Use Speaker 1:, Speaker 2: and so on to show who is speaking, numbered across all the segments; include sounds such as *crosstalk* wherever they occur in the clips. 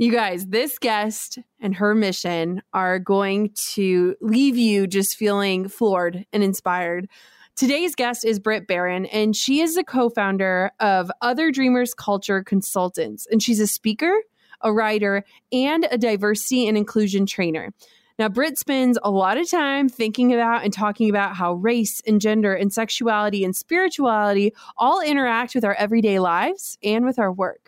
Speaker 1: You guys, this guest and her mission are going to leave you just feeling floored and inspired. Today's guest is Brit Barron, and she is the co founder of Other Dreamers Culture Consultants. And she's a speaker, a writer, and a diversity and inclusion trainer. Now, Brit spends a lot of time thinking about and talking about how race and gender and sexuality and spirituality all interact with our everyday lives and with our work.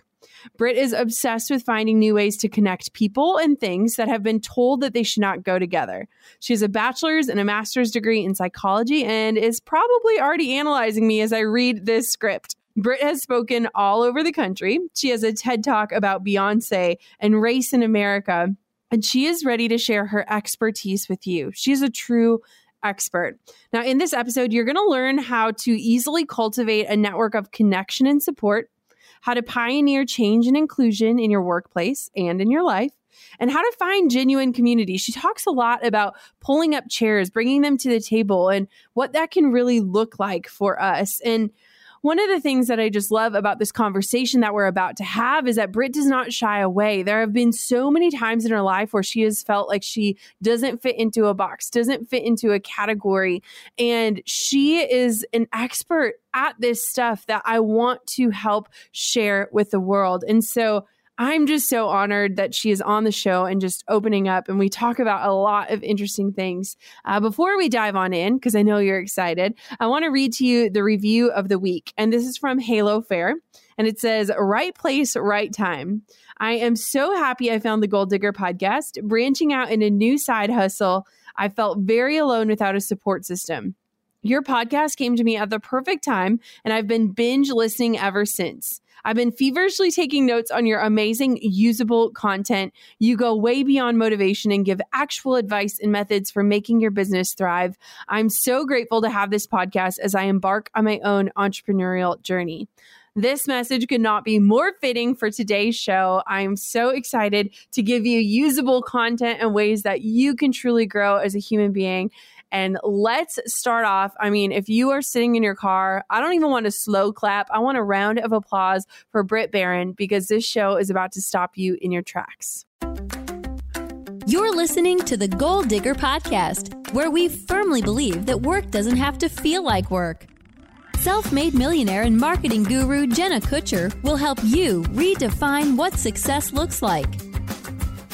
Speaker 1: Brit is obsessed with finding new ways to connect people and things that have been told that they should not go together. She has a bachelor's and a master's degree in psychology and is probably already analyzing me as I read this script. Brit has spoken all over the country. She has a TED talk about Beyonce and race in America, and she is ready to share her expertise with you. She's a true expert. Now, in this episode, you're going to learn how to easily cultivate a network of connection and support how to pioneer change and inclusion in your workplace and in your life, and how to find genuine community. She talks a lot about pulling up chairs, bringing them to the table, and what that can really look like for us. And one of the things that I just love about this conversation that we're about to have is that Brit does not shy away. There have been so many times in her life where she has felt like she doesn't fit into a box, doesn't fit into a category. And she is an expert at this stuff that I want to help share with the world. And so I'm just so honored that she is on the show and just opening up. And we talk about a lot of interesting things. Uh, before we dive on in, because I know you're excited, I want to read to you the review of the week. And this is from Halo Fair. And it says, Right place, right time. I am so happy I found the Goal Digger podcast, branching out in a new side hustle. I felt very alone without a support system. Your podcast came to me at the perfect time, and I've been binge listening ever since. I've been feverishly taking notes on your amazing, usable content. You go way beyond motivation and give actual advice and methods for making your business thrive. I'm so grateful to have this podcast as I embark on my own entrepreneurial journey. This message could not be more fitting for today's show. I'm so excited to give you usable content and ways that you can truly grow as a human being. And let's start off. I mean, if you are sitting in your car, I don't even want a slow clap. I want a round of applause for Brit Barron because this show is about to stop you in your tracks.
Speaker 2: You're listening to the Goal Digger Podcast, where we firmly believe that work doesn't have to feel like work. Self made millionaire and marketing guru Jenna Kutcher will help you redefine what success looks like.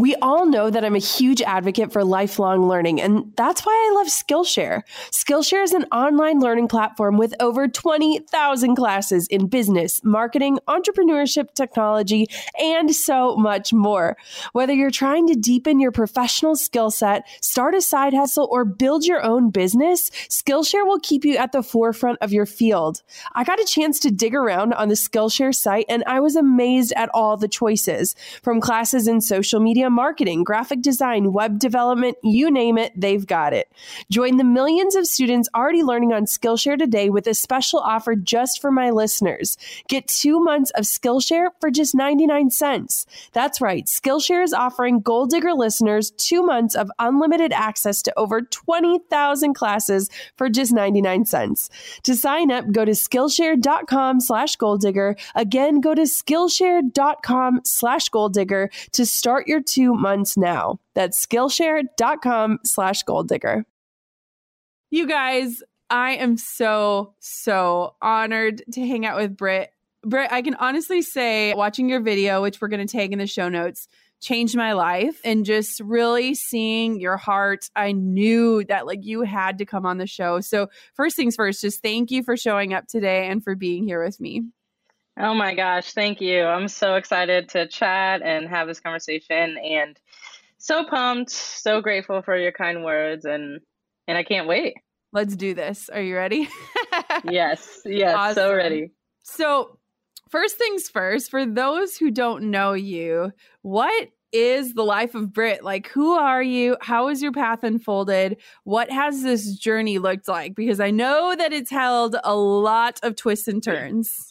Speaker 1: We all know that I'm a huge advocate for lifelong learning, and that's why I love Skillshare. Skillshare is an online learning platform with over 20,000 classes in business, marketing, entrepreneurship, technology, and so much more. Whether you're trying to deepen your professional skill set, start a side hustle, or build your own business, Skillshare will keep you at the forefront of your field. I got a chance to dig around on the Skillshare site, and I was amazed at all the choices from classes in social media marketing, graphic design, web development, you name it, they've got it. Join the millions of students already learning on Skillshare today with a special offer just for my listeners. Get two months of Skillshare for just 99 cents. That's right, Skillshare is offering Goal Digger listeners two months of unlimited access to over 20,000 classes for just 99 cents. To sign up, go to Skillshare.com slash Goal Digger. Again, go to Skillshare.com slash Goal Digger to start your two two months now. That's Skillshare.com slash goal digger. You guys, I am so, so honored to hang out with Brit. Brit, I can honestly say watching your video, which we're going to take in the show notes, changed my life and just really seeing your heart. I knew that like you had to come on the show. So, first things first, just thank you for showing up today and for being here with me.
Speaker 3: Oh my gosh, thank you. I'm so excited to chat and have this conversation and so pumped, so grateful for your kind words and and I can't wait.
Speaker 1: Let's do this. Are you ready? *laughs*
Speaker 3: yes. Yes, awesome. so ready.
Speaker 1: So, first things first, for those who don't know you, what is the life of Brit? Like, who are you? How is your path unfolded? What has this journey looked like? Because I know that it's held a lot of twists and turns.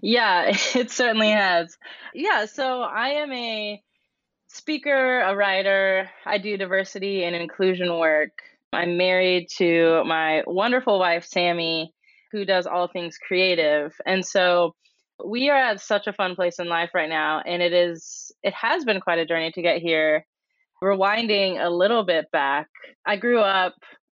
Speaker 3: Yeah, *laughs* it certainly has. Yeah, so I am a speaker, a writer. I do diversity and inclusion work. I'm married to my wonderful wife, Sammy, who does all things creative. And so we are at such a fun place in life right now. And it is, it has been quite a journey to get here. Rewinding a little bit back, I grew up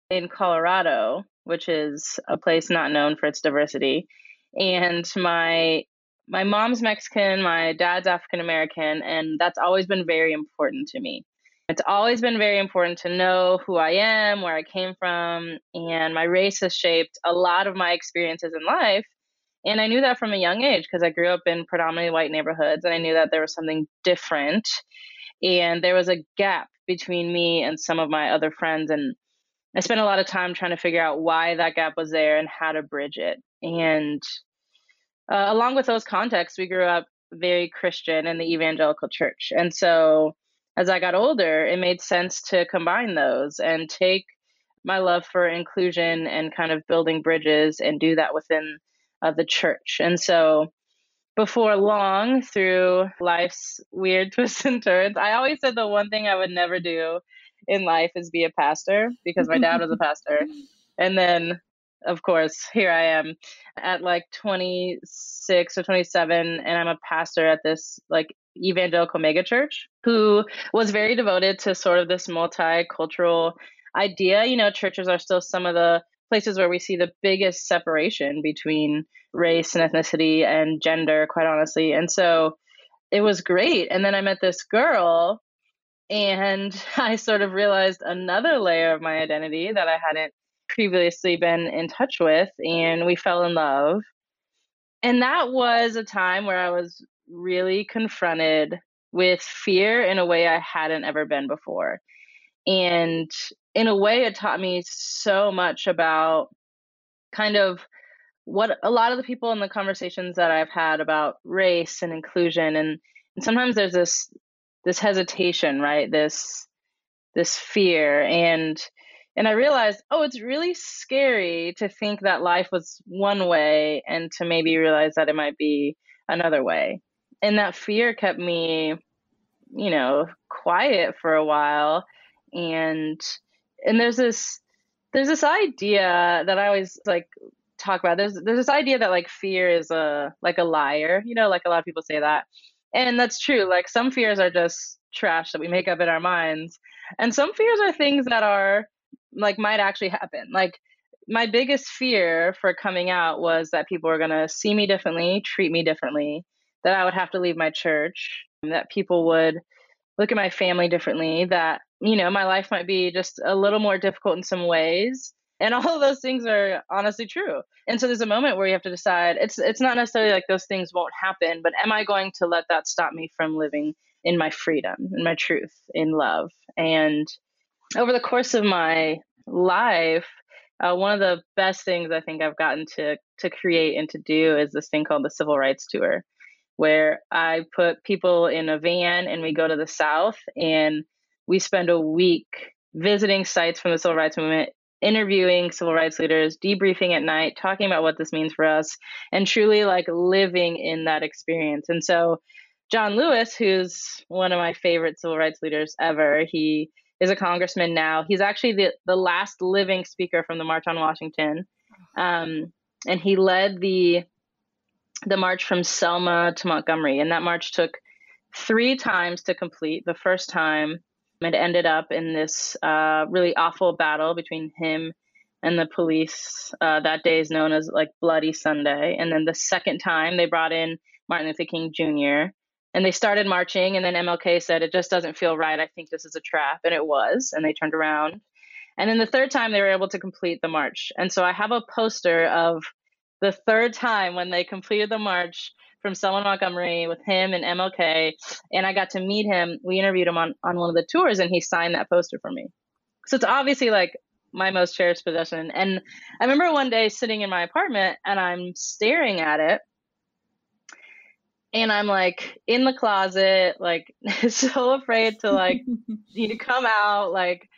Speaker 3: in Colorado, which is a place not known for its diversity and my my mom's Mexican, my dad's African American, and that's always been very important to me. It's always been very important to know who I am, where I came from, and my race has shaped a lot of my experiences in life. And I knew that from a young age because I grew up in predominantly white neighborhoods, and I knew that there was something different. And there was a gap between me and some of my other friends. And I spent a lot of time trying to figure out why that gap was there and how to bridge it. And uh, along with those contexts, we grew up very Christian in the evangelical church. And so as I got older, it made sense to combine those and take my love for inclusion and kind of building bridges and do that within uh, the church. And so before long, through life's weird *laughs* twists and turns, I always said the one thing I would never do in life is be a pastor because my dad was a pastor. *laughs* And then of course, here I am at like 26 or 27, and I'm a pastor at this like evangelical megachurch who was very devoted to sort of this multicultural idea. You know, churches are still some of the places where we see the biggest separation between race and ethnicity and gender, quite honestly. And so it was great. And then I met this girl, and *laughs* I sort of realized another layer of my identity that I hadn't previously been in touch with, and we fell in love. And that was a time where I was really confronted with fear in a way I hadn't ever been before. And in a way, it taught me so much about kind of what a lot of the people in the conversations that I've had about race and inclusion and, and sometimes there's this this hesitation, right? This this fear and and I realized, oh, it's really scary to think that life was one way and to maybe realize that it might be another way. And that fear kept me, you know, quiet for a while. And and there's this there's this idea that I always like talk about. There's there's this idea that like fear is a like a liar, you know, like a lot of people say that. And that's true. Like some fears are just trash that we make up in our minds. And some fears are things that are like might actually happen. Like my biggest fear for coming out was that people were going to see me differently, treat me differently, that I would have to leave my church, that people would look at my family differently, that, you know, my life might be just a little more difficult in some ways. And *laughs* all of those things are honestly true. And so there's a moment where you have to decide it's it's not necessarily like those things won't happen, but am I going to let that stop me from living in my freedom, in my truth, in love? And over the course of my life, uh, one of the best things I think I've gotten to to create and to do is this thing called the Civil Rights Tour, where I put people in a van and we go to the South and we spend a week visiting sites from the civil rights movement, interviewing civil rights leaders, debriefing at night, talking about what this means for us, and truly like living in that experience. And so, John Lewis, who's one of my favorite civil rights leaders ever, he is a congressman now. He's actually the, the last living speaker from the March on Washington. Um, and he led the the march from Selma to Montgomery, and that march took three times to complete. The first time, it ended up in this uh, really awful battle between him and the police. Uh, that day is known as like Bloody Sunday. And then the second time, they brought in Martin Luther King Jr. And they started marching, and then MLK said, It just doesn't feel right. I think this is a trap. And it was. And they turned around. And then the third time, they were able to complete the march. And so I have a poster of the third time when they completed the march from Selma Montgomery with him and MLK. And I got to meet him. We interviewed him on, on one of the tours and he signed that poster for me. So it's obviously like my most cherished possession. And I remember one day sitting in my apartment and I'm staring at it. And I'm like in the closet, like *laughs* so afraid to like *laughs* you to come out, like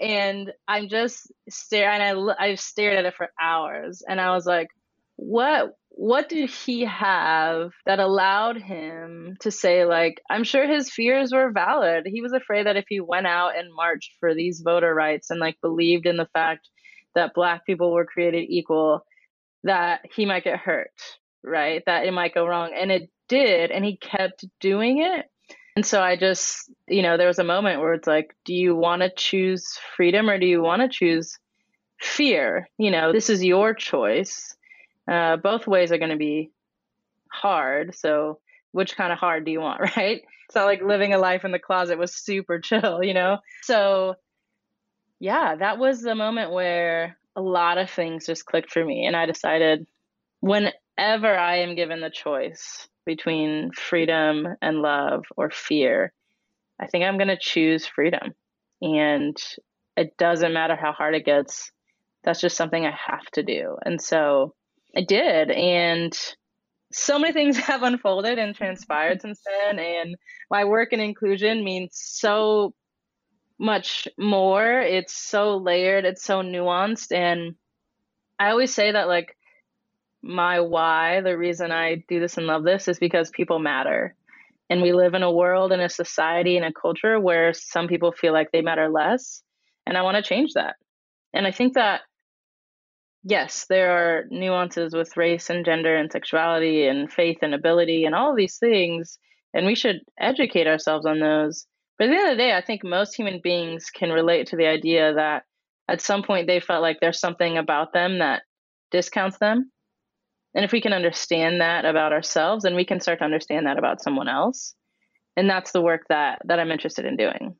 Speaker 3: and I'm just staring. I I stared at it for hours, and I was like, what what did he have that allowed him to say like i'm sure his fears were valid he was afraid that if he went out and marched for these voter rights and like believed in the fact that black people were created equal that he might get hurt right that it might go wrong and it did and he kept doing it and so i just you know there was a moment where it's like do you want to choose freedom or do you want to choose fear you know this is your choice uh, both ways are going to be hard. So, which kind of hard do you want, *laughs* right? It's not like living a life in the closet was super *laughs* chill, you know? So, yeah, that was the moment where a lot of things just clicked for me. And I decided whenever I am given the choice between freedom and love or fear, I think I'm going to choose freedom. And it doesn't matter how hard it gets. That's just something I have to do. And so I did. And so many things *laughs* have unfolded and transpired since then. And my work in inclusion means so much more. It's so layered, it's so nuanced. And I always say that, like, my why, the reason I do this and love this is because people matter. And we live in a world and a society and a culture where some people feel like they matter less. And I want to change that. And I think that yes, there are nuances with race and gender and sexuality and faith and ability and all these things, and we should educate ourselves on those. But at the end of the day, I think most human beings can relate to the idea that at some point they felt like there's something about them that discounts them. And if we can understand that about ourselves, then we can start to understand that about someone else. And that's the work that that I'm interested in doing.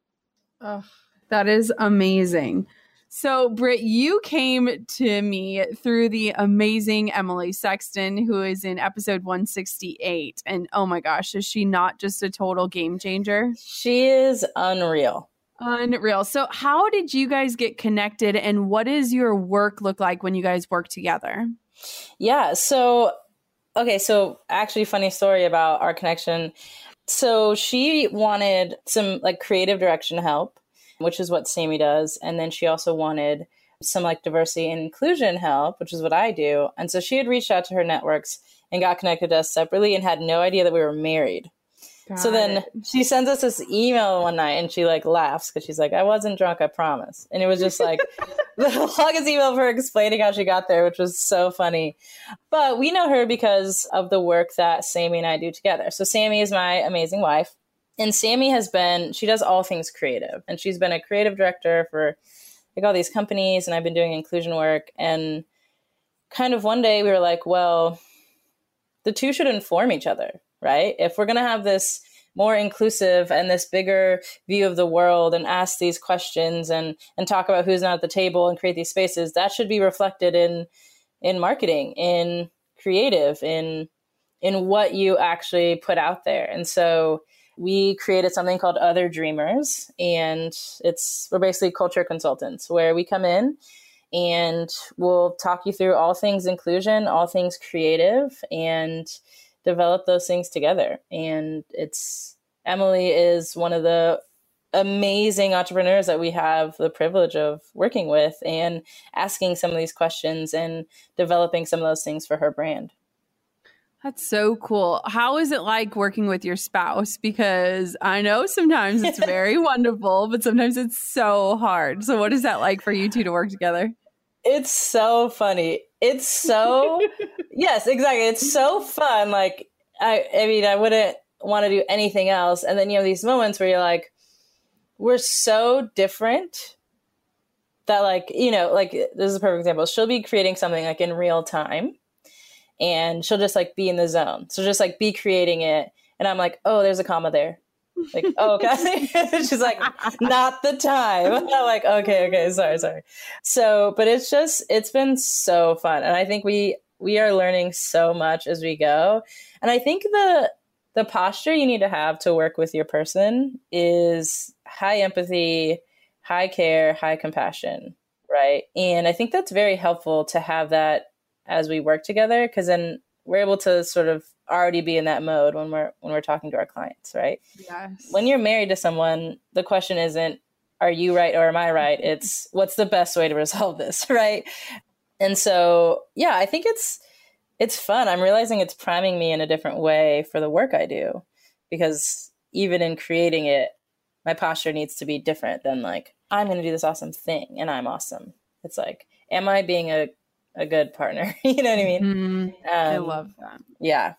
Speaker 1: Oh, that is amazing. So, Brit, you came to me through the amazing Emily Sexton, who is in episode 168. And oh my gosh, is she not just a total game changer?
Speaker 4: She is unreal.
Speaker 1: Unreal. So, how did you guys get connected, and what does your work look like when you guys work together?
Speaker 4: Yeah. So, okay. So, actually, funny story about our connection. So, she wanted some like creative direction help which is what Sammy does. And then she also wanted some like diversity and inclusion help, which is what I do. And so she had reached out to her networks and got connected to us separately and had no idea that we were married. Got so then it. she sends us this email one night and she like laughs because she's like, I wasn't drunk, I promise. And it was just like *laughs* the longest email of her explaining how she got there, which was so funny. But we know her because of the work that Sammy and I do together. So Sammy is my amazing wife. And Sammy has been, she does all things creative. And she's been a creative director for like all these companies. And I've been doing inclusion work. And kind of one day we were like, well, the two should inform each other, right? If we're going to have this
Speaker 3: more inclusive and this bigger view of the world and ask these questions and and talk about who's not at the table and create these spaces that should be reflected in in marketing in creative in in what you actually put out there and so we created something called other dreamers and it's we're basically culture consultants where we come in and we'll talk you through all things inclusion all things creative and develop those things together. And it's Emily is one of the amazing entrepreneurs that we have the privilege of working with and asking some of these questions and developing some of those things for her brand.
Speaker 1: That's so cool. How is it like working with your spouse? Because I know sometimes it's *laughs* very wonderful, but sometimes it's so hard. So, what is that like for you two to work together?
Speaker 3: It's so funny. It's so *laughs* yes, exactly. It's so fun. Like I, I mean, I wouldn't want to do anything else. And then you have these moments where you're like, we're so different that like you know like this is a perfect example she'll be creating something like in real time and she'll just like be in the zone so just like be creating it and i'm like oh there's a comma there like oh okay. *laughs* She's like not the time. *laughs* I'm like okay okay. Sorry sorry. So but it's just it's been so fun. And i think we we are learning so much as we go. And i think the the posture you need to have to work with your person is high empathy high care high compassion right? And i think that's very helpful to have that as we work together because then we're able to sort of already be in that mode when we're when we're talking to our clients, right?
Speaker 1: Yes.
Speaker 3: When you're married to someone, the question isn't are you right or am I right? It's what's the best way to resolve this, *laughs* right? And so, yeah, I think it's it's fun. I'm realizing it's priming me in a different way for the work I do because even in creating it, my posture needs to be different than like I'm going to do this awesome thing and I'm awesome. It's like am I being a a good partner. *laughs* you know what I mean?
Speaker 1: Mm-hmm. Um, I love that.
Speaker 3: Yeah.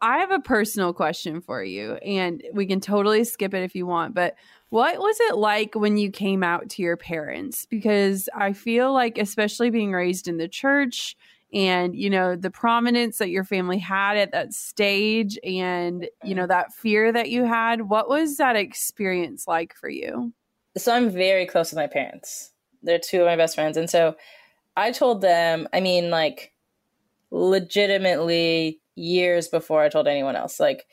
Speaker 1: I have a personal question for you, and we can totally skip it if you want. But what was it like when you came out to your parents? Because I feel like, especially being raised in the church and, you know, the prominence that your family had at that stage and, you know, that fear that you had, what was that experience like for you?
Speaker 3: So I'm very close with my parents. They're two of my best friends. And so I told them, I mean, like, legitimately years before I told anyone else, like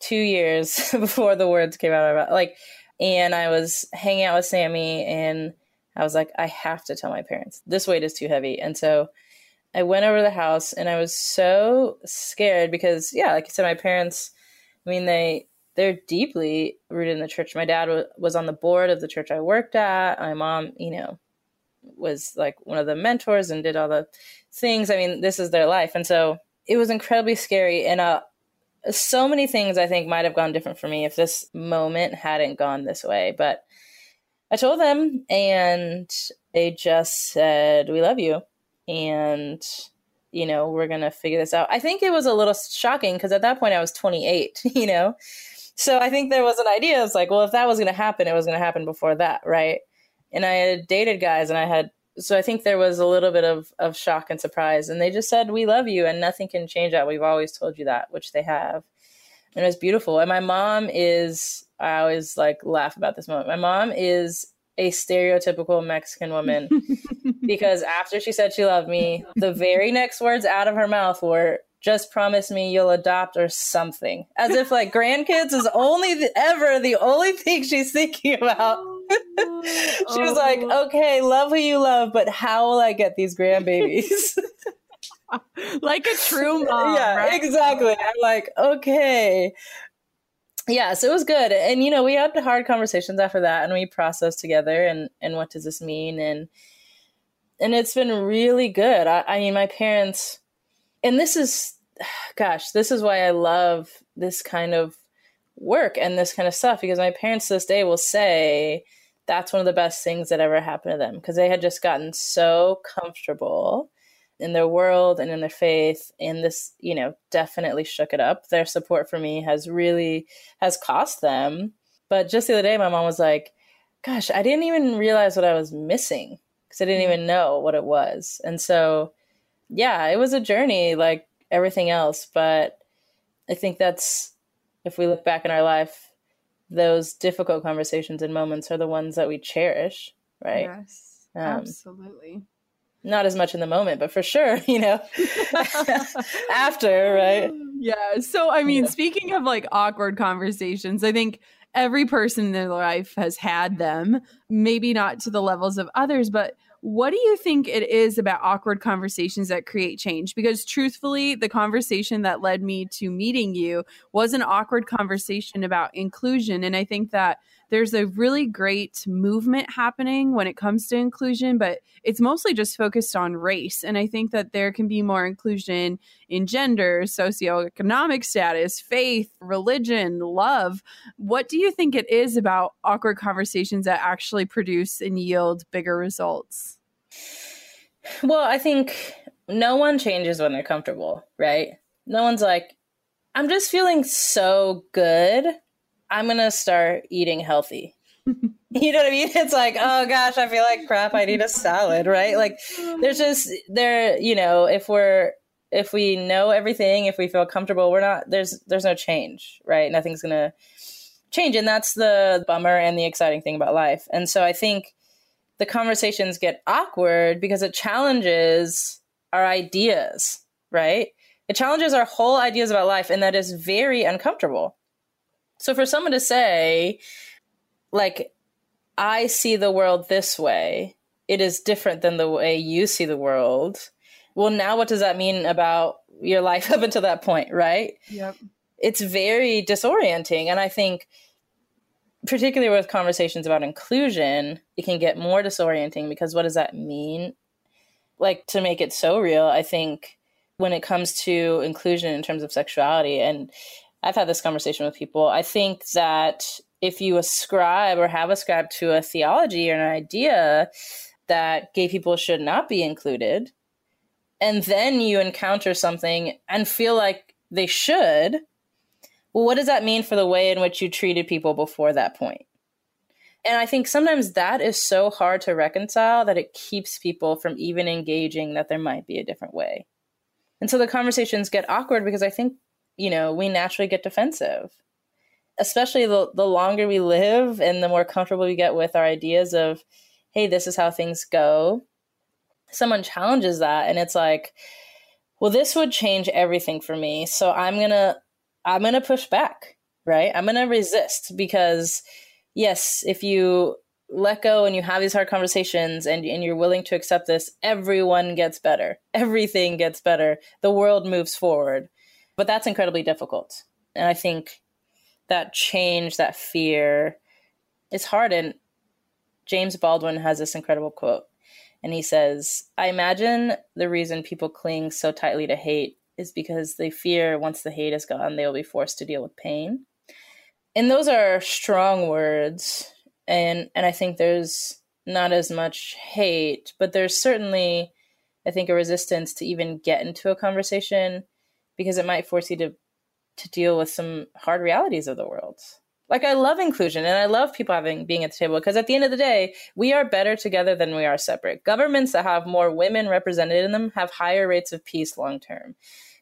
Speaker 3: two years *laughs* before the words came out of my mouth. Like, and I was hanging out with Sammy and I was like, I have to tell my parents this weight is too heavy. And so I went over to the house and I was so scared because, yeah, like I said, my parents, I mean, they, they're deeply rooted in the church. My dad w- was on the board of the church I worked at. My mom, you know, was like one of the mentors and did all the things. I mean, this is their life. And so it was incredibly scary. And uh, so many things I think might have gone different for me if this moment hadn't gone this way. But I told them, and they just said, We love you. And, you know, we're to figure this out. I think it was a little shocking because at that point I was 28, *laughs* you know? So I think there was an idea. It's like, well, if that was going to happen, it was going to happen before that, right? and I had dated guys and I had so I think there was a little bit of of shock and surprise and they just said we love you and nothing can change that. We've always told you that, which they have. And it was beautiful. And my mom is I always like laugh about this moment. My mom is a stereotypical Mexican woman *laughs* because after she said she loved me, the very next words out of her mouth were just promise me you'll adopt or something. As if like grandkids is only the, ever the only thing she's thinking about. She was like, oh. okay, love who you love, but how will I get these grandbabies? *laughs* *laughs*
Speaker 1: like a true mom.
Speaker 3: Yeah,
Speaker 1: right?
Speaker 3: exactly. I'm like, okay. Yeah, so it was good. And you know, we had hard conversations after that and we processed together and and what does this mean and and it's been really good. I, I mean my parents and this is *sighs* gosh, this is why I love this kind of work and this kind of stuff because my parents to this day will say that's one of the best things that ever happened to them because they had just gotten so comfortable in their world and in their faith and this you know definitely shook it up. Their support for me has really has cost them. But just the other day my mom was like gosh i didn't even realize what i was missing because i didn't mm. even know what it was. And so yeah it was a journey like everything else but i think that's if we look back in our life, those difficult conversations and moments are the ones that we cherish, right?
Speaker 1: Yes, um, absolutely.
Speaker 3: Not as much in the moment, but for sure, *laughs* you know, *laughs* after, right?
Speaker 1: Yeah. So, I mean, yeah. speaking of like awkward conversations, I think every person in their life has had them, maybe not to the levels of others, but what do you think it is about awkward conversations that create change? Because truthfully, the conversation that led me to meeting you was an awkward conversation about inclusion. And I think that there's a really great movement happening when it comes to inclusion, but it's mostly just focused on race. And I think that there can be more inclusion in gender, socioeconomic status, faith, religion, love. What do you think it is about awkward conversations that actually produce and yield bigger results?
Speaker 3: Well, I think no one changes when they're comfortable, right? No one's like, I'm just feeling so good I'm gonna start eating healthy. *laughs* you know what I mean? It's like, oh gosh, I feel like crap. I need a salad, right? Like, there's just there. You know, if we're if we know everything, if we feel comfortable, we're not. There's there's no change, right? Nothing's gonna change, and that's the bummer and the exciting thing about life. And so I think the conversations get awkward because it challenges our ideas, right? It challenges our whole ideas about life, and that is very uncomfortable so for someone to say, like, I see the world this way, it is different than the way you see the world. Well, now what does that mean about your life *laughs* up until that point, right?
Speaker 1: Yep.
Speaker 3: It's very disorienting. And I think, particularly with conversations about inclusion, it can get more disorienting because what does that mean? Like, to make it so real, I think when it comes to inclusion in terms of sexuality and I've had this conversation with people. I think that if you ascribe or have ascribed to a theology or an idea that gay people should not be included, and then you encounter something and feel like they should, well, what does that mean for the way in which you treated people before that point? And I think sometimes that is so hard to reconcile that it keeps people from even engaging that there might be a different way. And so the conversations get awkward because I think you know, we naturally get defensive. Especially the, the longer we live and the more comfortable we get with our ideas of, hey, this is how things go. Someone challenges that and it's like, well, this would change everything for me. So I'm gonna I'm gonna push back, right? I'm gonna resist because yes, if you let go and you have these hard conversations and, and you're willing to accept this, everyone gets better. Everything gets better. The world moves forward. But that's incredibly difficult. And I think that change, that fear, is hard. And James Baldwin has this incredible quote. And he says, I imagine the reason people cling so tightly to hate is because they fear once the hate is gone, they will be forced to deal with pain. And those are strong words. And, and I think there's not as much hate, but there's certainly, I think, a resistance to even get into a conversation because it might force you to to deal with some hard realities of the world. Like I love inclusion and I love people having being at the table because at the end of the day, we are better together than we are separate. Governments that have more women represented in them have higher rates of peace long term.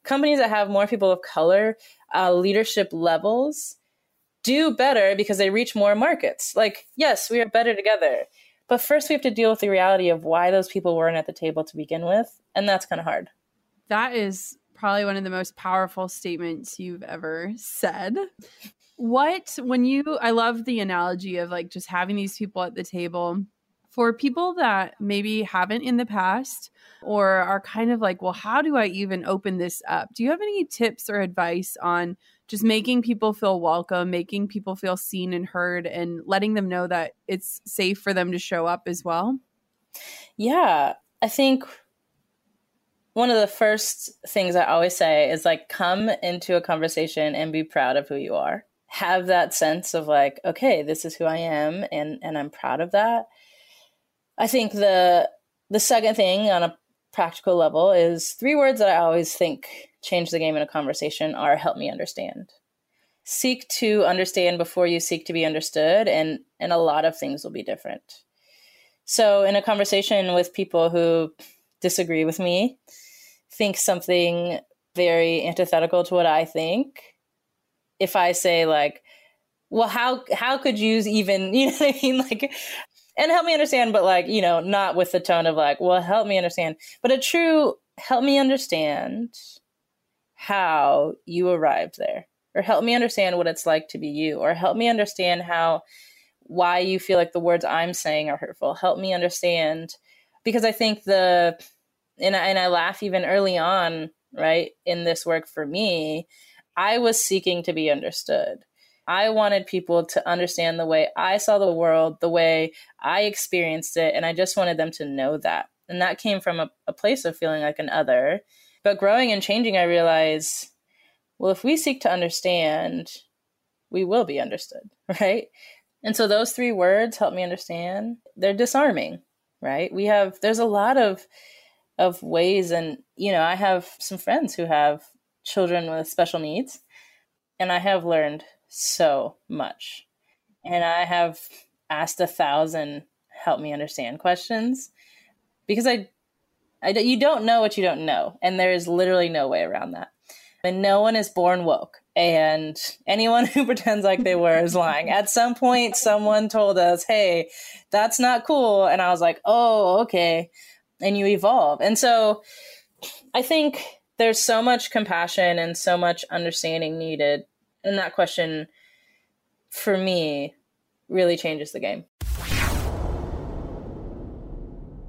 Speaker 3: Companies that have more people of color, uh, leadership levels, do better because they reach more markets. Like, yes, we are better together. But first, we have to deal with the reality of why those people weren't at the table to begin with. And that's kind of hard.
Speaker 1: That is probably one of the most powerful statements you've ever said. What, when you, I love the analogy of like just having these people at the table. For people that maybe haven't in the past or are kind of like, well, how do I even open this up? Do you have any tips or advice on just making people feel welcome, making people feel seen and heard, and letting them know that it's safe for them to show up as well?
Speaker 3: Yeah, I think one of the first things I always say is like, come into a conversation and be proud of who you are. Have that sense of like, okay, this is who I am, and and I'm proud of that. I think the the second thing on a practical level is three words that I always think change the game in a conversation are help me understand. Seek to understand before you seek to be understood, and and a lot of things will be different. So in a conversation with people who disagree with me, think something very antithetical to what I think, if I say like, well, how how could you even *laughs* you know what I mean like and help me understand, but like, you know, not with the tone of like, well, help me understand, but a true help me understand how you arrived there, or help me understand what it's like to be you, or help me understand how why you feel like the words I'm saying are hurtful. Help me understand because I think the and I, and I laugh even early on, right, in this work for me, I was seeking to be understood. I wanted people to understand the way I saw the world, the way I experienced it, and I just wanted them to know that. And that came from a, a place of feeling like an other. But growing and changing, I realized, well, if we seek to understand, we will be understood, *laughs* right? And so those three words help me understand. They're disarming, right? We have there's a lot of of ways and you know, I have some friends who have children with special needs and I have learned so much. And I have asked a thousand help me understand questions because I, I you don't know what you don't know. And there is literally no way around that. And no one is born woke. And anyone *laughs* who pretends like they were is lying. At some point, someone told us, hey, that's not cool. And I was like, oh, okay. And you evolve. And so I think there's so much compassion and so much understanding needed and that question for me really changes the game.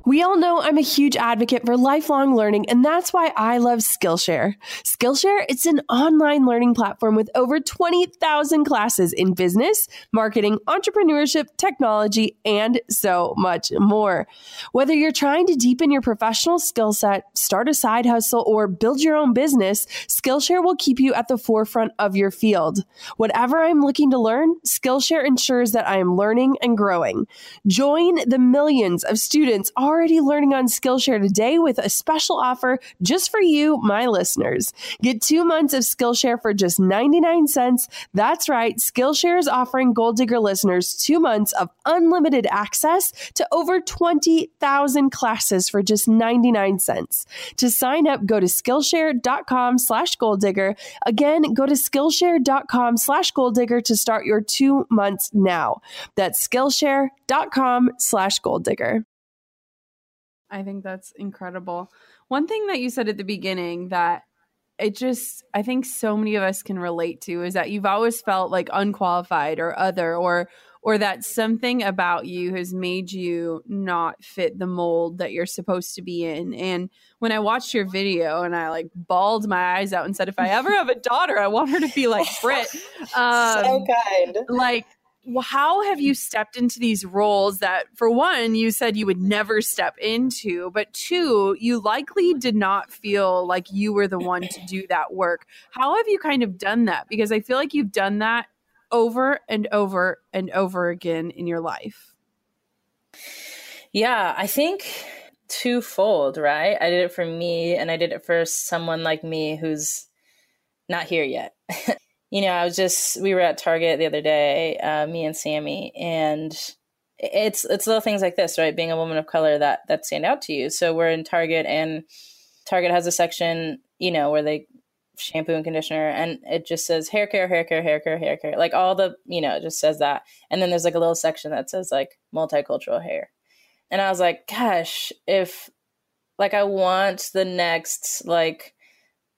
Speaker 5: We all know I'm a huge advocate for lifelong learning, and that's why I love Skillshare. Skillshare, it's an online learning platform with over 20,000 classes in business, marketing, entrepreneurship, technology, and so much more. Whether you're trying to deepen your professional skill set, start a side hustle, or build your own business, Skillshare will keep you at the forefront of your field. Whatever I'm looking to learn, Skillshare ensures that I am learning and growing. Join the millions of students already learning on Skillshare today with a special offer just for you, my listeners. Get two months of Skillshare for just 99 cents. That's right, Skillshare is offering Goal Digger listeners two months of unlimited access to over 20,000 classes for just 99 cents. To sign up, go to Skillshare.com slash Goal Digger. Again, go to Skillshare.com slash Goal Digger to start your two months now. That's Skillshare.com slash Goal Digger.
Speaker 1: I think that's incredible. One thing that you said at the beginning that it just I think so many of us can relate to is that you've always felt like unqualified or other or or that something about you has made you not fit the mold that you're supposed to be in. And when I watched your video and I like bawled my eyes out and said, if I ever *laughs* have a daughter, I want her to be like Brit.
Speaker 3: Um, so kind.
Speaker 1: Like how have you stepped into these roles that for one you said you would never step into but two you likely did not feel like you were the one to do that work? How have you kind of done that? Because i feel like you've done that over and over and over again in your life.
Speaker 3: Yeah i think twofold right? I did it for me and i did it for someone like me who's not here yet *laughs* you know, I was just we were at Target the other day, uh, me and Sammy, and it's it's little things like this, right? Being a woman of color that that stand out to you. So we're in Target, and Target has a section, you know, where they shampoo and conditioner, and it just says hair care, hair care, hair care, hair care, like all the, you know, it just says that, and then there's like a little section that says like multicultural hair, and I was like, gosh, if like I want the next like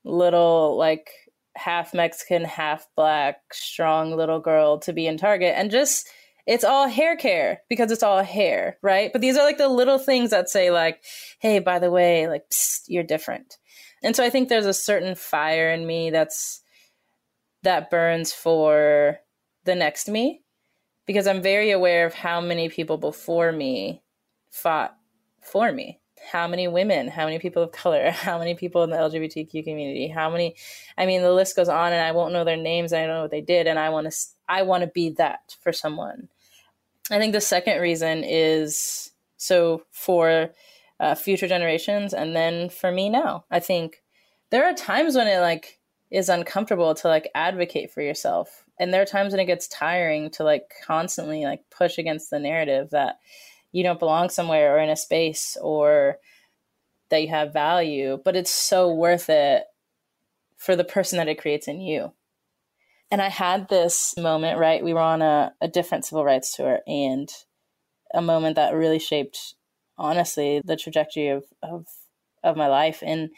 Speaker 3: little like half Mexican, half black, strong little girl to be in Target and just it's all hair care because it's all hair, right? But these are like the little things that say like, "Hey, by the way, like psst, you're different." And so I think there's a certain fire in me that's that burns for the next me because I'm very aware of how many people before me fought for me how many women, how many people of color, *laughs* how many people in the LGBTQ community, how many, I mean, the list goes on and I won't know their names. I don't know what they did. And I want to, I want to be that for someone. I think the second reason is so for uh, future generations and then for me now, I think there are times when it like is uncomfortable to like advocate for yourself. And there are times when it gets tiring to like constantly like push against the narrative that, you don't belong somewhere or in a space or that you have value, but it's so worth it for the person that it creates in you. And I had this moment, right? We were on a, a different civil rights tour and a moment that really shaped, honestly, the trajectory of, of, of my life. And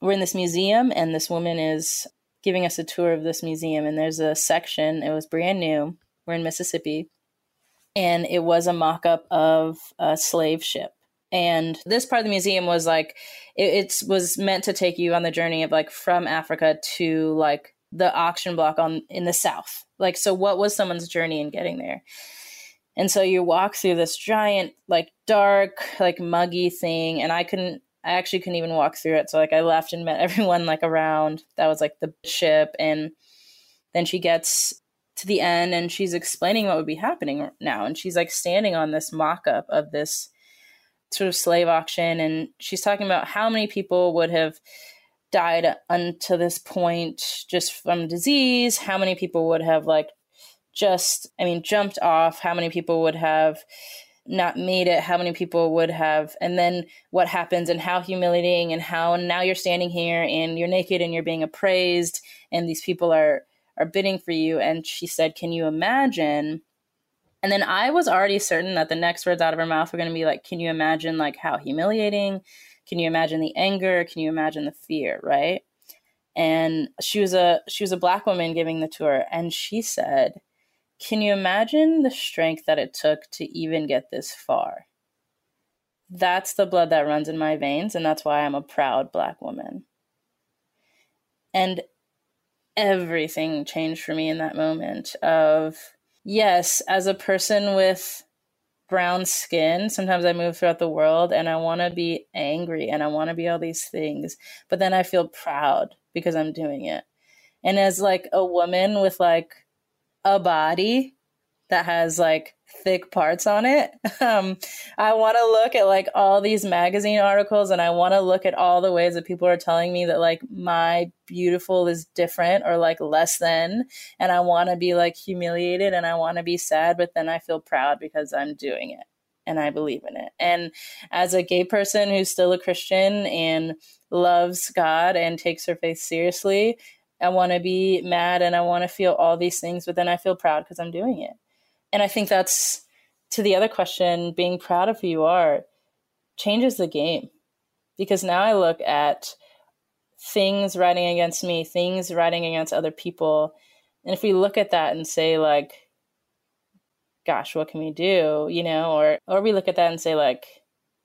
Speaker 3: we're in this museum, and this woman is giving us a tour of this museum. And there's a section, it was brand new. We're in Mississippi. And it was a mock up of a slave ship. And this part of the museum was like, it, it was meant to take you on the journey of like from Africa to like the auction block on in the south. Like, so what was someone's journey in getting there? And so you walk through this giant, like dark, like muggy thing, and I couldn't. I actually couldn't even walk through it. So like I left and met *laughs* everyone like around. That was like the ship, and then she gets to the end and she's explaining what would be happening now, and she's like standing on this mock-up of this sort of slave auction, and she's talking about how many people would have died until this point just from disease. How many people would have like just i mean jumped off. How many people would have not made it? How many people would have? And then what happens and how humiliating and how now you're standing here and you're naked and you're being appraised and these people are are bidding for you and she said can you imagine and then i was already certain that the next words out of her mouth were going to be like can you imagine like how humiliating can you imagine the anger? Can you imagine the fear, right? And she was a she was a black woman giving the tour and she said, "Can you imagine the strength that it took to even get this far?" That's the blood that runs in my veins and that's why I'm a proud black woman. And everything changed for me in that moment of yes, as a person with brown skin. Sometimes I move throughout the world and I want to be angry and I want to be all these things, but then I feel proud because I'm doing it. And as like a woman with like a body that has like thick parts on it. *laughs* Um, I want to look at like all these magazine articles and I want to look at all the ways that people are telling me that like my beautiful is different or like less than. And I want to be like humiliated and I want to be sad, but then I feel proud because I'm doing it and I believe in it. And as a gay person who's still a Christian and loves God and takes her faith seriously, I want to be mad and I want to feel all these things, but then I feel proud because I'm doing it. And I think that's to the other question being proud of who you are changes the game because now I look at things writing against me, things writing against other people. And if we look at that and say, like, gosh, what can we do? You know, or or we look at that and say, like,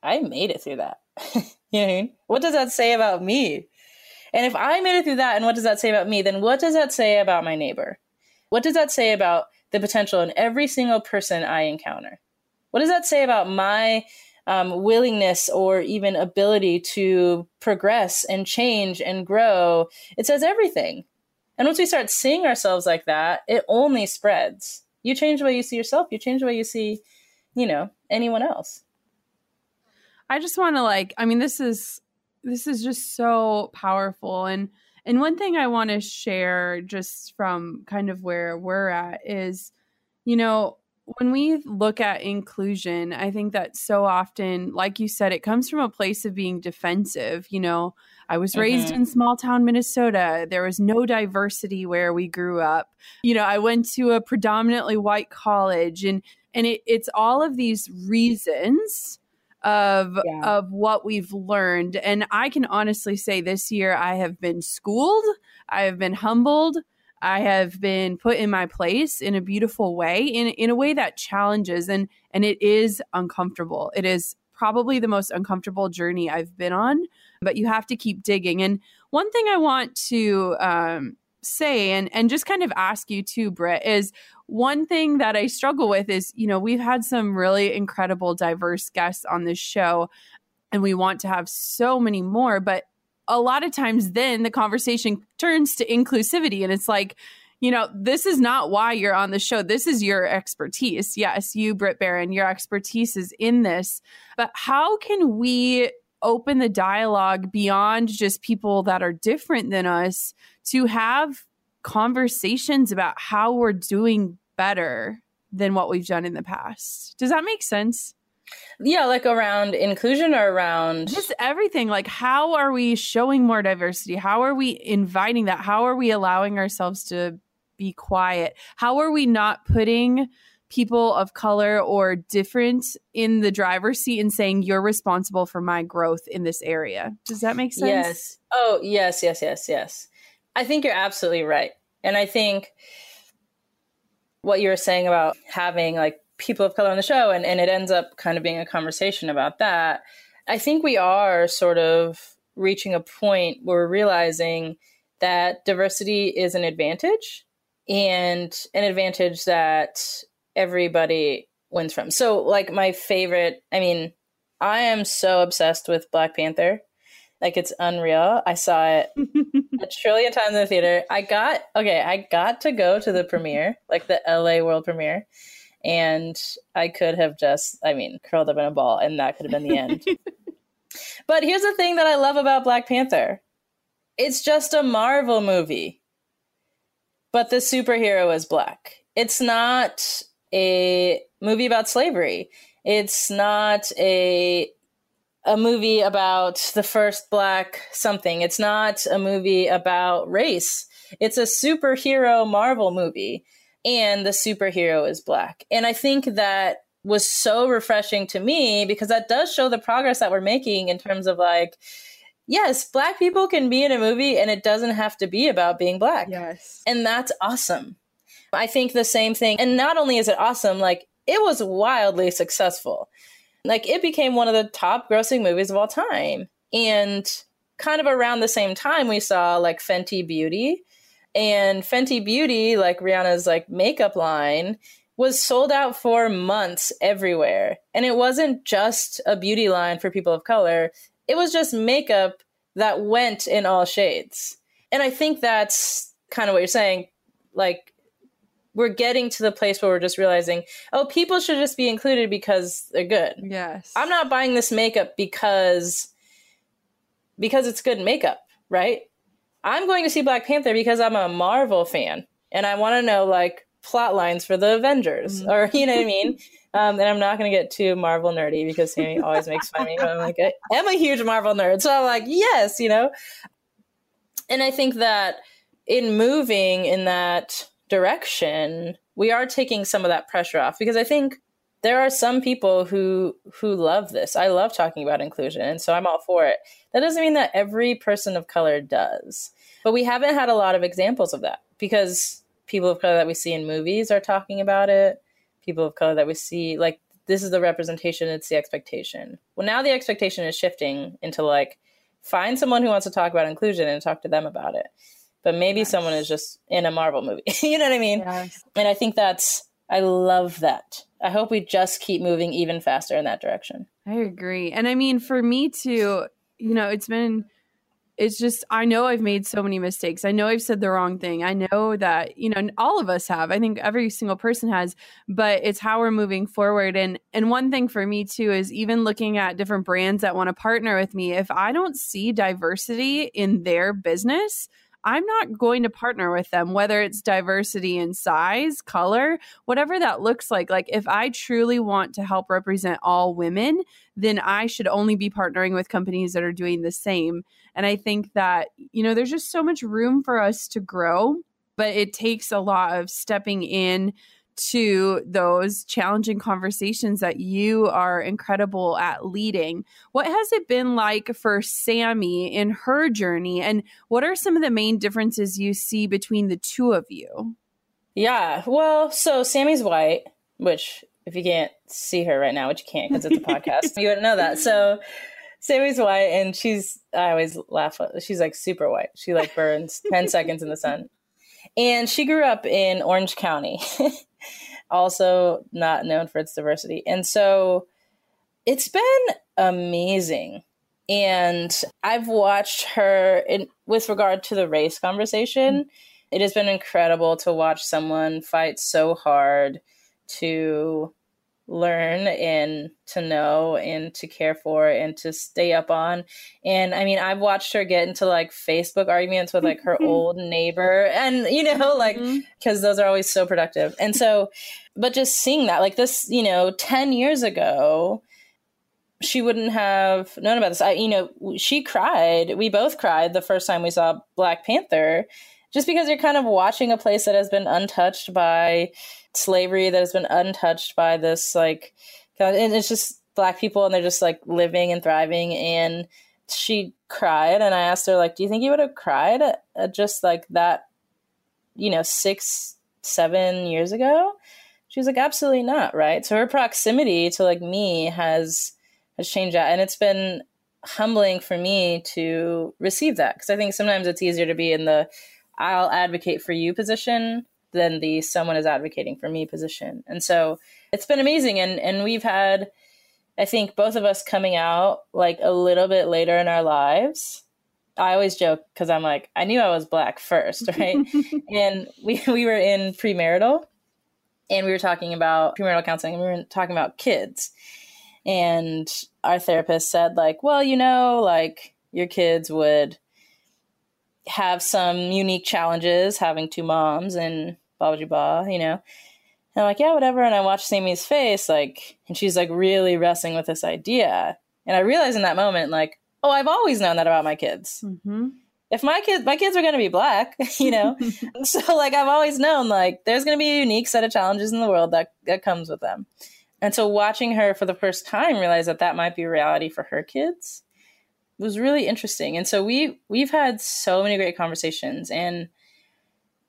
Speaker 3: I made it through that. *laughs* you know what I mean? What does that say about me? And if I made it through that, and what does that say about me, then what does that say about my neighbor? What does that say about the potential in every single person I encounter. What does that say about my um, willingness or even ability to progress and change and grow? It says everything. And once we start seeing ourselves like that, it only spreads. You change the way you see yourself, you change the way you see, you know, anyone else.
Speaker 1: I just want to like, I mean, this is this is just so powerful and and one thing I want to share just from kind of where we're at is, you know, when we look at inclusion, I think that so often, like you said, it comes from a place of being defensive. You know, I was raised mm-hmm. in small town Minnesota. There was no diversity where we grew up. You know, I went to a predominantly white college and and it, it's all of these reasons of yeah. of what we've learned. And i can honestly say this year i have been schooled i have been humbled i have been put in my place in a beautiful way in in a way that challenges and and it is uncomfortable. It is probably the most uncomfortable journey i've been on but you have to keep digging. And one thing i want to um, say and and just kind of ask you too Brit is one thing that I struggle with is, you know, we've had some really incredible, diverse guests on this show, and we want to have so many more. But a lot of times, then the conversation turns to inclusivity, and it's like, you know, this is not why you're on the show. This is your expertise. Yes, you, Brit Barron, your expertise is in this. But how can we open the dialogue beyond just people that are different than us to have conversations about how we're doing better than what we've done in the past. Does that make sense?
Speaker 3: Yeah, like around inclusion or around
Speaker 1: just everything. Like, how are we showing more diversity? How are we inviting that? How are we allowing ourselves to be quiet. How are we not putting people of color or different in the driver's seat and saying you're responsible for my growth in this area? Does that make sense?
Speaker 3: Yes. Oh, yes, yes, yes, yes. I think you're absolutely right. And I think what you were saying about having like people of color on the show and, and it ends up kind of being a conversation about that. I think we are sort of reaching a point where we're realizing that diversity is an advantage and an advantage that everybody wins from. So, like, my favorite, I mean, I am so obsessed with Black Panther. Like, it's unreal. I saw it a *laughs* trillion times in the theater. I got, okay, I got to go to the premiere, like the LA world premiere. And I could have just, I mean, curled up in a ball, and that could have been the end. *laughs* but here's the thing that I love about Black Panther it's just a Marvel movie, but the superhero is black. It's not a movie about slavery. It's not a a movie about the first black something. It's not a movie about race. It's a superhero Marvel movie and the superhero is black. And I think that was so refreshing to me because that does show the progress that we're making in terms of like yes, black people can be in a movie and it doesn't have to be about being black.
Speaker 1: Yes.
Speaker 3: And that's awesome. I think the same thing. And not only is it awesome, like it was wildly successful. Like it became one of the top grossing movies of all time. And kind of around the same time, we saw like Fenty Beauty. And Fenty Beauty, like Rihanna's like makeup line, was sold out for months everywhere. And it wasn't just a beauty line for people of color, it was just makeup that went in all shades. And I think that's kind of what you're saying. Like, we're getting to the place where we're just realizing, oh, people should just be included because they're good.
Speaker 1: Yes.
Speaker 3: I'm not buying this makeup because because it's good makeup, right? I'm going to see Black Panther because I'm a Marvel fan and I want to know like plot lines for the Avengers mm-hmm. or you know what I mean? *laughs* Um, and I'm not going to get too Marvel nerdy because Sammy always makes fun of me. But I'm like, I'm a huge Marvel nerd. So I'm like, yes, you know? And I think that in moving in that direction, we are taking some of that pressure off because I think there are some people who who love this. I love talking about inclusion, and so I'm all for it. That doesn't mean that every person of color does. But we haven't had a lot of examples of that because people of color that we see in movies are talking about it people of color that we see like this is the representation it's the expectation well now the expectation is shifting into like find someone who wants to talk about inclusion and talk to them about it but maybe yes. someone is just in a marvel movie *laughs* you know what i mean yes. and i think that's i love that i hope we just keep moving even faster in that direction
Speaker 1: i agree and i mean for me too you know it's been it's just I know I've made so many mistakes. I know I've said the wrong thing. I know that, you know, all of us have. I think every single person has, but it's how we're moving forward and and one thing for me too is even looking at different brands that want to partner with me, if I don't see diversity in their business, I'm not going to partner with them, whether it's diversity in size, color, whatever that looks like. Like, if I truly want to help represent all women, then I should only be partnering with companies that are doing the same. And I think that, you know, there's just so much room for us to grow, but it takes a lot of stepping in to those challenging conversations that you are incredible at leading. What has it been like for Sammy in her journey? And what are some of the main differences you see between the two of you?
Speaker 3: Yeah, well, so Sammy's white, which if you can't see her right now, which you can't because it's a podcast, *laughs* you wouldn't know that. So Sammy's white and she's I always laugh she's like super white. She like burns 10 seconds in the sun. And she grew up in Orange County, *laughs* also not known for its diversity. And so it's been amazing. And I've watched her in, with regard to the race conversation. Mm. It has been incredible to watch someone fight so hard to learn and to know and to care for and to stay up on. And I mean, I've watched her get into like Facebook arguments with like her mm-hmm. *laughs* old neighbor and, you know, *laughs* like, because mm-hmm. those are always so productive. And so, but just seeing that, like this, you know, 10 years ago, she wouldn't have known about this. I, you know, she cried. We both cried the first time we saw Black Panther just because you're kind of watching a place that has been untouched by slavery, that has been untouched by this, like, and it's just black people and they're just like living and thriving. And she cried, and I asked her, like, do you think you would have cried at, at just like that, you know, six, seven years ago? She was like, absolutely not, right? So her proximity to like me has has changed that, and it's been humbling for me to receive that because I think sometimes it's easier to be in the I'll advocate for you position than the someone is advocating for me position. And so it's been amazing and and we've had I think both of us coming out like a little bit later in our lives. I always joke because I'm like, I knew I was black *laughs* first, right? *laughs* and we we were in premarital and we were talking about premarital counseling and we were talking about kids and our therapist said like well you know like your kids would have some unique challenges having two moms and blah blah blah you know? And i'm like yeah whatever. And i watch sammy's face like and she's like really wrestling with this idea. And i realized in that moment like oh i've always known that about my kids. Mm-hmm. If my kids my kids are going to be black *laughs* you know? *laughs* So like i've always known like there's going to be a unique set of challenges in the world that that comes with them. And so watching her for the first time realize that that might be reality for her kids was really interesting. And so we we've had so many great conversations and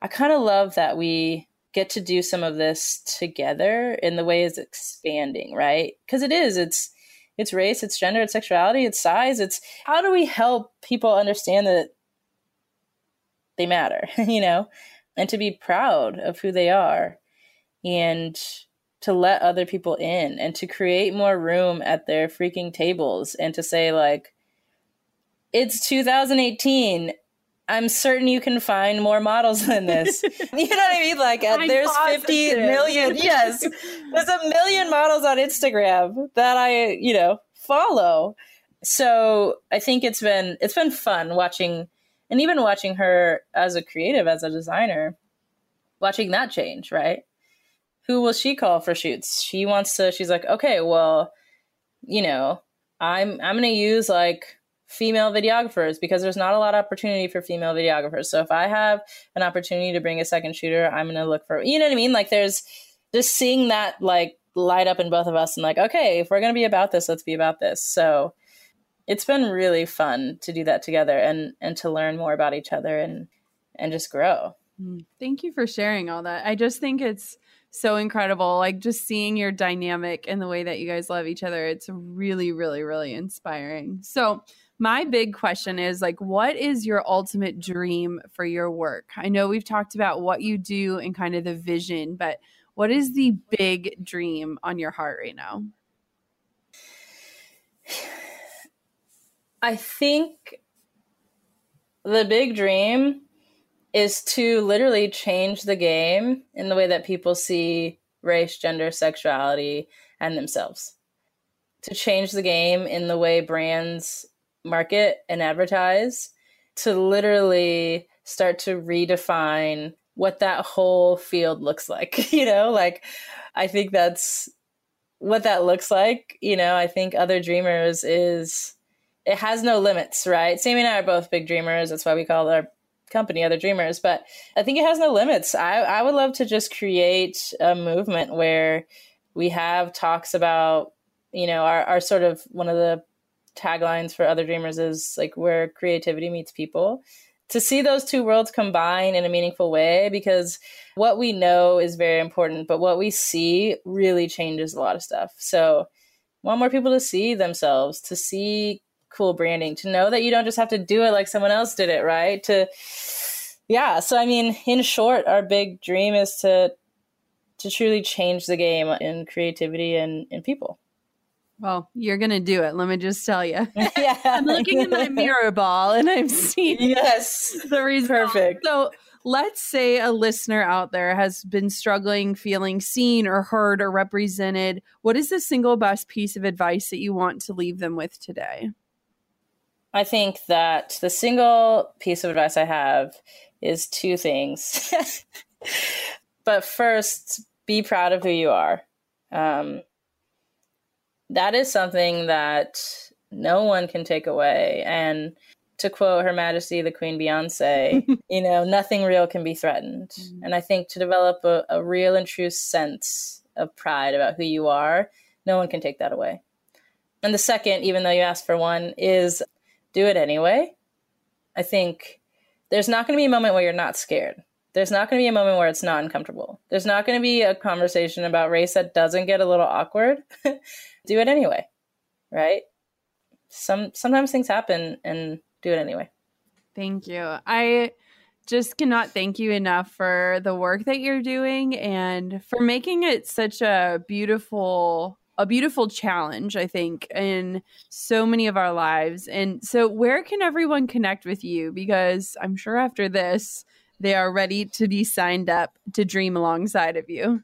Speaker 3: i kind of love that we get to do some of this together in the way it's expanding right? Because it is it's it's race it's gender it's sexuality it's size it's how do we help people understand that they matter, *laughs* you know, and to be proud of who they are and to let other people in and to create more room at their freaking tables and to say, like, it's 2018. I'm certain you can find more models than this. *laughs* you know what I mean? Like, uh, there's 50 million. Yes. There's a million models on Instagram that I, you know, follow. So I think it's been it's been fun watching and even watching her as a creative as a designer watching that change right who will she call for shoots she wants to she's like okay well you know i'm i'm going to use like female videographers because there's not a lot of opportunity for female videographers so if i have an opportunity to bring a second shooter i'm going to look for you know what i mean like there's just seeing that like light up in both of us and like okay if we're going to be about this let's be about this so it's been really fun to do that together and and to learn more about each other and and just grow.
Speaker 1: Mm, thank you for sharing all that. I just think it's so incredible. Like just seeing your dynamic and the way that you guys love each other. It's really, really, really inspiring. So, my big question is like, what is your ultimate dream for your work? I know we've talked about what you do and kind of the vision, but what is the big dream on your heart right now?
Speaker 3: I think the big dream is to literally change the game in the way that people see race, gender, sexuality, and themselves. To change the game in the way brands market and advertise, to literally start to redefine what that whole field looks like. *laughs* you know, like I think that's what that looks like. You know, I think Other Dreamers is it has no limits, right? Sammy and I are both big dreamers. That's why we call our company Other Dreamers. But I think it has no limits. I, I would love to just create a movement where we have talks about, you know, our, our sort of one of the taglines for Other Dreamers is like where creativity meets people. To see those two worlds combine in a meaningful way, because what we know is very important, but what we see really changes a lot of stuff. So, want more people to see themselves, to see cool branding to know that you don't just have to do it like someone else did it right to yeah so i mean in short our big dream is to to truly change the game in creativity and in people
Speaker 1: well, you're gonna do it. Let me just tell you. *laughs* Yeah. *laughs* I'm looking at my mirror ball and I'm seeing
Speaker 3: yes *laughs*
Speaker 1: the result. Perfect. So let's say a listener out there has been struggling, feeling seen or heard or represented. What is the single best piece of advice that you want to leave them with today?
Speaker 3: I think that the single piece of advice I have is two things. but first, be proud of who you are. Um, that is something that no one can take away. And to quote Her Majesty the Queen Beyonce, *laughs* you know, nothing real can be threatened. Mm-hmm. And I think to develop a, a real and true sense of pride about who you are, no one can take that away. And the second, even though you asked for one, is do it anyway. I think there's not going to be a moment where you're not scared. There's not going to be a moment where it's not uncomfortable. There's not going to be a conversation about race that doesn't get a little awkward. *laughs* do it anyway, right? Some sometimes things happen and do it anyway.
Speaker 1: Thank you. I just cannot thank you enough for the work that you're doing and for making it such a beautiful a beautiful challenge i think in so many of our lives and so where can everyone connect with you because i'm sure after this they are ready to be signed up to dream alongside of you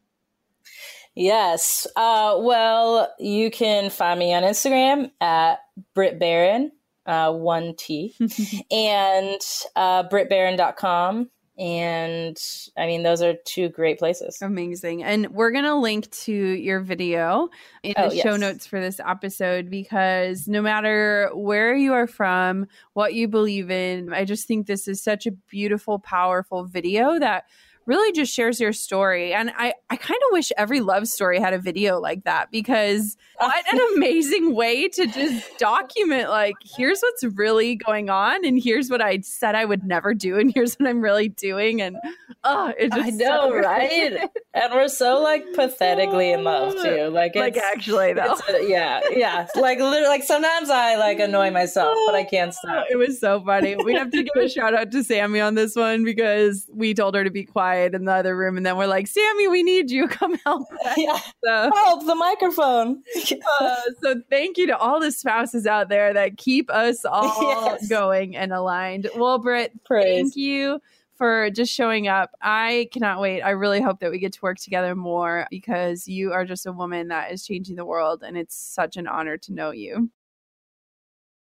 Speaker 3: yes uh, well you can find me on instagram at Brit barron uh, one T, *laughs* and uh, BritBarron.com. And I mean, those are two great places.
Speaker 1: Amazing. And we're going to link to your video in oh, the yes. show notes for this episode because no matter where you are from, what you believe in, I just think this is such a beautiful, powerful video that really just shares your story. And I, I kind of wish every love story had a video like that because *laughs* what an amazing way to just document like here's what's really going on and here's what I said I would never do and here's what I'm really doing and oh it just
Speaker 3: I know, so right? *laughs* and we're so like pathetically in love too. Like
Speaker 1: like actually though.
Speaker 3: Uh, yeah, yeah. Like literally like sometimes I like annoy myself, but I *laughs* can't stop.
Speaker 1: It was so funny. We have to give a shout out to Sammy on this one because we told her to be quiet in the other room and then we're like, Sammy, we need you. *laughs* Come help. Us. *laughs*
Speaker 3: Yeah. So, help the microphone. *laughs*
Speaker 1: uh, so thank you to all the spouses out there that keep us all yes. going and aligned. Well, Brit, Praise. thank you for just showing up. I cannot wait. I really hope that we get to work together more because you are just a woman that is changing the world and it's such an honor to know you.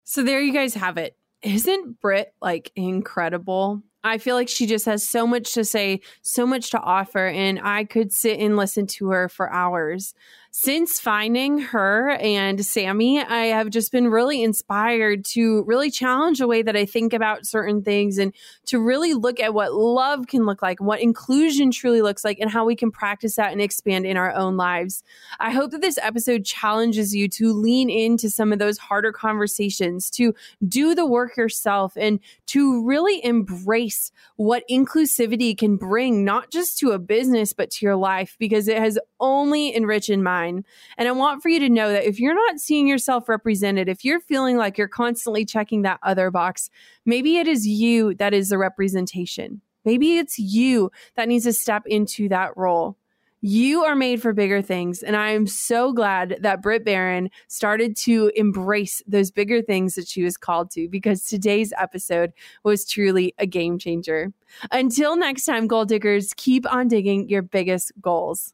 Speaker 1: So there you guys have it. Isn't Brit like incredible? I feel like she just has so much to say, so much to offer, and I could sit and listen to her for hours since finding her and Sammy, I have just been really inspired to really challenge the way that I think about certain things and to really look at what love can look like, what inclusion truly looks like, and how we can practice that and expand in our own lives. I hope that this episode challenges you to lean into some of those harder conversations, to do the work yourself, and to really embrace what inclusivity can bring, not just to a business, but to your life, because it has only enriched and I want for you to know that if you're not seeing yourself represented, if you're feeling like you're constantly checking that other box, maybe it is you that is the representation. Maybe it's you that needs to step into that role. You are made for bigger things. And I am so glad that Brit Barron started to embrace those bigger things that she was called to because today's episode was truly a game changer. Until next time, gold diggers, keep on digging your biggest goals.